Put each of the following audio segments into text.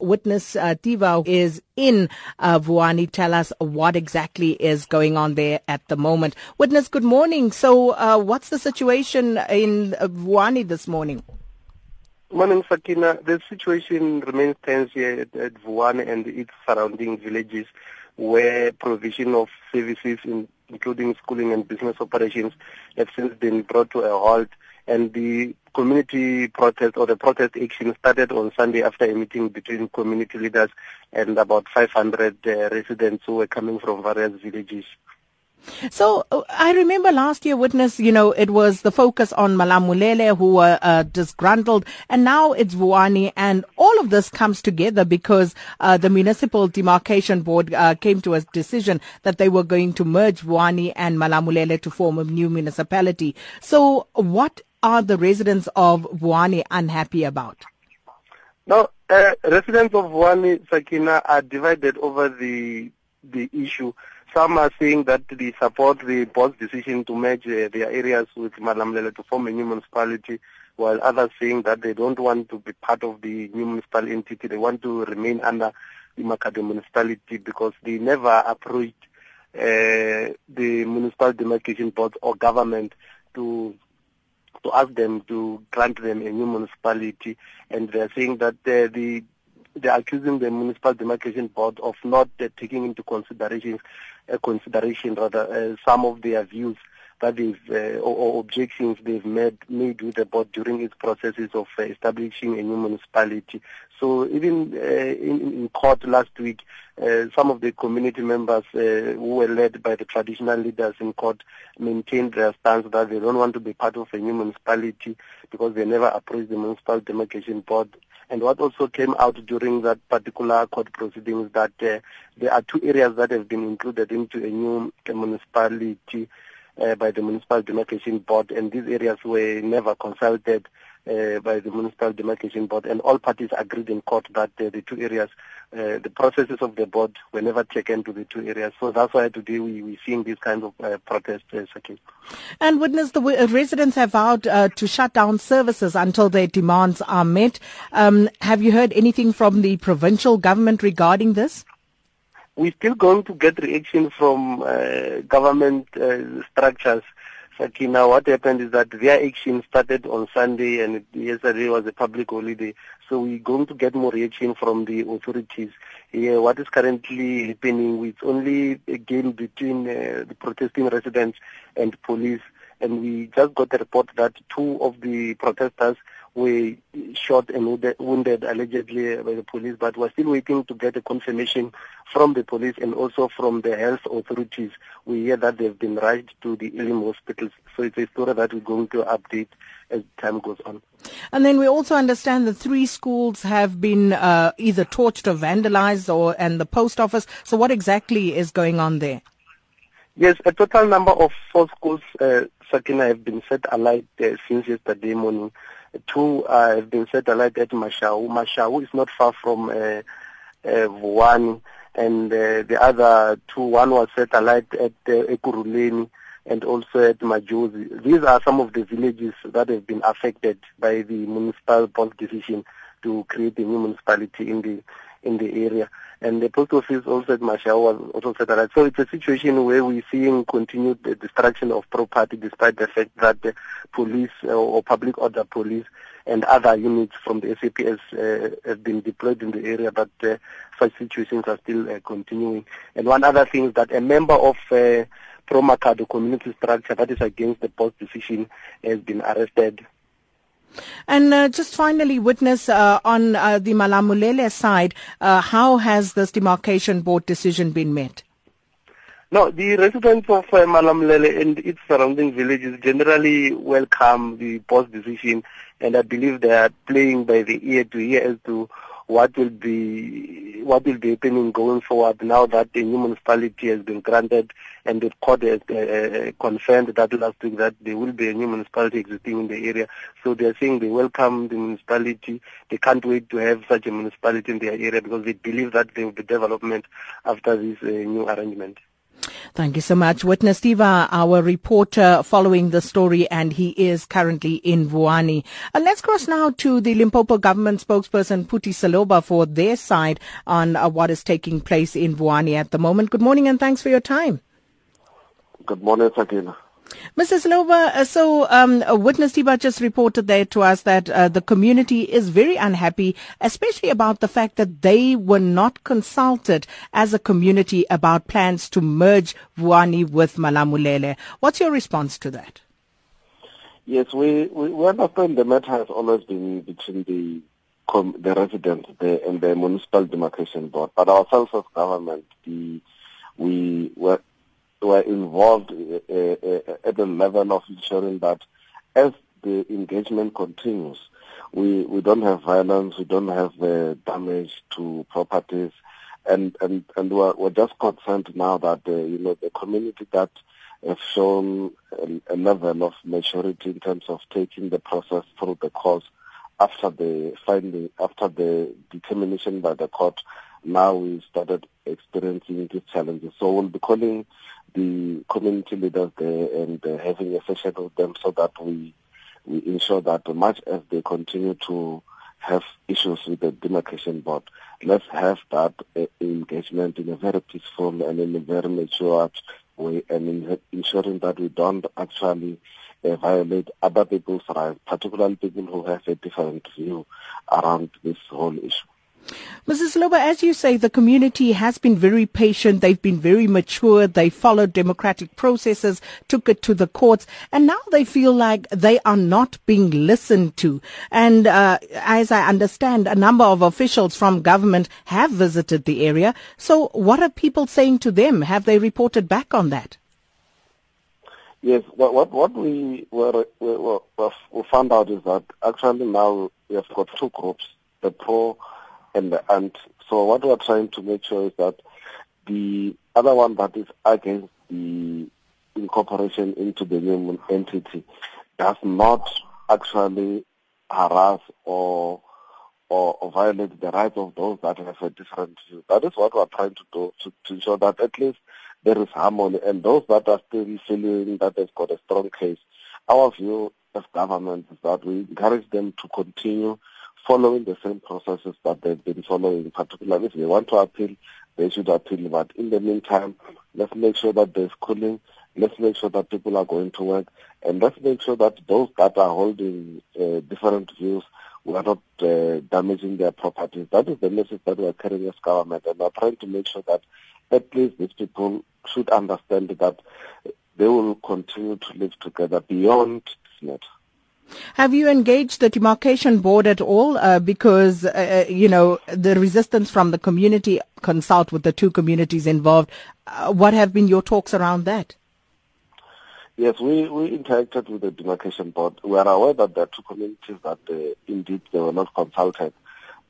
Witness uh, Tiva is in uh, Vuwani. Tell us what exactly is going on there at the moment. Witness, good morning. So, uh, what's the situation in uh, Vuwani this morning? Morning, Sakina. The situation remains tense here at, at Vuwani and its surrounding villages where provision of services, in, including schooling and business operations, have since been brought to a halt and the community protest or the protest action started on Sunday after a meeting between community leaders and about 500 uh, residents who were coming from various villages. So uh, I remember last year, witness, you know, it was the focus on Malamulele who were uh, disgruntled, and now it's Vuwani, and all of this comes together because uh, the municipal demarcation board uh, came to a decision that they were going to merge Vuwani and Malamulele to form a new municipality. So what are the residents of Vuwani unhappy about? Now, uh, residents of Vuwani, Sakina, are divided over the the issue. Some are saying that they support the board's decision to merge uh, their areas with Malamulele to form a new municipality, while others saying that they don't want to be part of the new municipal entity. They want to remain under the Makhado municipality because they never approached uh, the municipal demarcation board or government to to ask them to grant them a new municipality, and they're saying that uh, the they're accusing the municipal demarcation board of not uh, taking into consideration, uh, consideration rather, uh, some of their views that they've uh, or, objections they've made made with the board during its processes of uh, establishing a new municipality. So even uh, in, in, court last week, uh, some of the community members uh, who were led by the traditional leaders in court maintained their stance that they don't want to be part of a new municipality because they never approached the municipal demarcation board. And what also came out during that particular court proceedings that uh, there are two areas that have been included into a new municipality uh, by the Municipal Demarcation Board, and these areas were never consulted uh, by the Municipal Demarcation Board, and all parties agreed in court that uh, the two areas, uh, the processes of the board were never taken to the two areas. So that's why today we, we're seeing these kinds of uh, protests. Uh, and witness, the residents have vowed to shut down services until their demands are met. Um, have you heard anything from the provincial government regarding this? We're still going to get reaction from uh, government uh, structures. Sakina, what happened is that their action started on Sunday and yesterday was a public holiday. So we're going to get more reaction from the authorities. Yeah, what is currently happening, it's only a game between uh, the protesting residents and police. And we just got a report that two of the protesters were shot and wounded allegedly by the police, but we're still waiting to get a confirmation from the police and also from the health authorities. We hear that they've been rushed to the Elim hospitals. So it's a story that we're going to update as time goes on. And then we also understand that three schools have been uh, either torched or vandalized or and the post office. So what exactly is going on there? Yes, a total number of four schools, uh, Sakina, have been set alight uh, since yesterday morning. Two uh, have been set alight at Mashau. Mashau is not far from uh, uh, and uh, the other two, one was alight at uh, Ekurhuleni and also at Majozi. These are some of the villages that have been affected by the municipal board decision to create a new municipality in the in the area. And the post office also at Mashau was also set alight. So it's a situation where we're seeing continued destruction of property despite the fact that the police uh, or public order police and other units from the SAPS uh, have been deployed in the area, but uh, such situations are still uh, continuing. And one other thing is that a member of uh, Pro Makhado community structure that is against the post decision has been arrested and uh, just finally, witness uh, on uh, the Malamulele side, uh, how has this demarcation board decision been met? No, the residents of uh, Malamulele and its surrounding villages generally welcome the board's decision, and I believe they are playing by the ear to ear as to what will be what will be happening going forward now that the new municipality has been granted and the court has uh, uh, confirmed that last week that there will be a new municipality existing in the area. So they are saying they welcome the municipality. They can't wait to have such a municipality in their area because they believe that there will be development after this uh, new arrangement. Thank you so much. Witness Tiva, our reporter following the story, and he is currently in Vuwani. Uh, let's cross now to the Limpopo government spokesperson, Phuti Seloba, for their side on uh, what is taking place in Vuwani at the moment. Good morning and thanks for your time. Good morning, Sakina. Mrs. Lova, uh, so um, Witness Tiva just reported there to us that uh, the community is very unhappy, especially about the fact that they were not consulted as a community about plans to merge Vuwani with Malamulele. What's your response to that? Yes, we, we, we understand the matter has always been between the the residents the, and the municipal demarcation board, but ourselves as government, the, we were were involved uh, uh, at the level of ensuring that as the engagement continues, we, we don't have violence, we don't have uh, damage to properties, and and and we're, we're just concerned now that uh, you know the community that have shown a, a, level of maturity in terms of taking the process through the course after the finding, after the determination by the court. Now we started experiencing these challenges. So we'll be calling the community leaders there and uh, having a session with them so that we we ensure that much as they continue to have issues with the demarcation board, let's have that uh, engagement in a very peaceful and in a very mature way and in ensuring that we don't actually uh, violate other people's rights, particularly people who have a different view around this whole issue. Mrs. Loba, as you say, the community has been very patient. They've been very mature. They followed democratic processes, took it to the courts, and now they feel like they are not being listened to. And uh, as I understand, a number of officials from government have visited the area. So what are people saying to them? Have they reported back on that? Yes, what what, what we were we, we, we found out is that actually now we have got two groups: the pro and the ant. So what we're trying to make sure is that the other one that is against the incorporation into the new entity does not actually harass or, or, or violate the rights of those that have a different view. That is what we're trying to do to, to ensure that at least there is harmony and those that are still feeling that they've got a strong case. Our view as government is that we encourage them to continue following the same processes that they've been following, particularly if they want to appeal, they should appeal. But in the meantime, let's make sure that there's cooling, let's make sure that people are going to work, and let's make sure that those that are holding uh, different views we are not uh, damaging their properties. That is the message that we are carrying as government, and we are trying to make sure that at least these people should understand that they will continue to live together beyond this matter. Have you engaged the demarcation board at all? Uh, because, uh, uh, you know, the resistance from the community consult with the two communities involved. Uh, what have been your talks around that? Yes, we, we interacted with the demarcation board. We are aware that there are two communities that uh, indeed they were not consulted.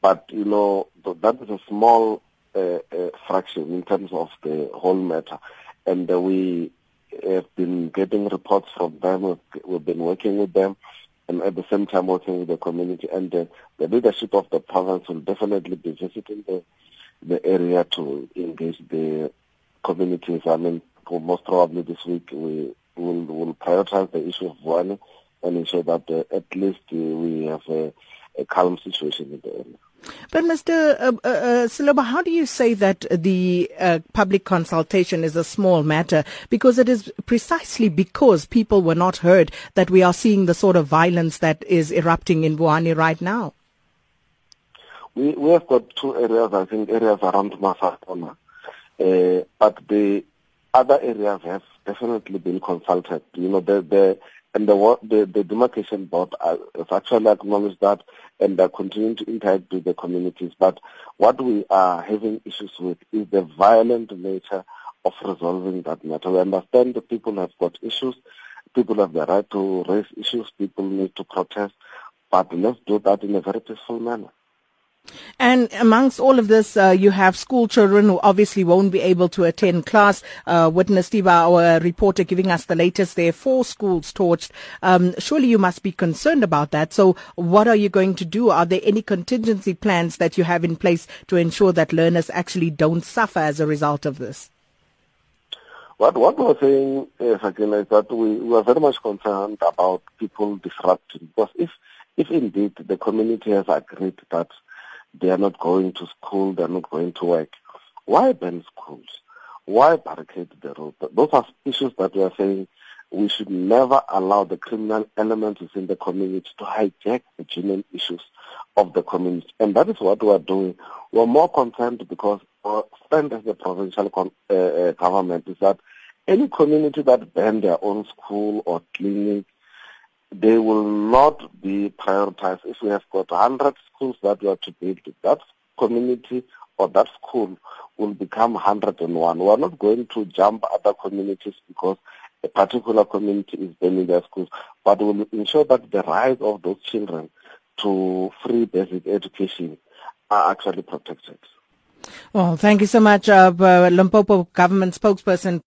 But, you know, that is a small uh, fraction in terms of the whole matter. And we have been getting reports from them. We've, we've been working with them and at the same time working with the community. And uh, the leadership of the province will definitely be visiting the the area to engage the communities. I mean, most probably this week we will will prioritize the issue of Vuwani and ensure that uh, at least uh, we have a, a calm situation in the area. But Mr. Uh, uh, uh Seloba, how do you say that the public consultation is a small matter? Because it is precisely because people were not heard that we are seeing the sort of violence that is erupting in Vuwani right now. We, we have got two areas, I think, areas around Masakona. Uh, but the other areas have definitely been consulted. You know, the, the and the, the, the demarcation board uh, has actually acknowledged that and they're continuing to interact with the communities. But what we are having issues with is the violent nature of resolving that matter. We understand that people have got issues, people have the right to raise issues, people need to protest, but let's do that in a very peaceful manner. And amongst all of this, uh, you have school children who obviously won't be able to attend class. Uh, Witness Tiva, our reporter, giving us the latest. There four schools torched. Um, surely you must be concerned about that. So what are you going to do? Are there any contingency plans that you have in place to ensure that learners actually don't suffer as a result of this? What what we're saying, uh, Sakina, is that we, we are very much concerned about people disrupting. Because if if indeed the community has agreed that they are not going to school, they are not going to work, why ban schools? Why barricade the road? Those are issues that we are saying we should never allow the criminal elements within the community to hijack the genuine issues of the community. And that is what we are doing. We are more concerned because our stand as the provincial uh, uh, government is that any community that ban their own school or clinic, they will not be prioritized. If we have got 100 schools that we are to build, that community or that school will become 101. We are not going to jump other communities because a particular community is building their schools, but we will ensure that the rights of those children to free basic education are actually protected. Well, thank you so much, uh, Limpopo government spokesperson.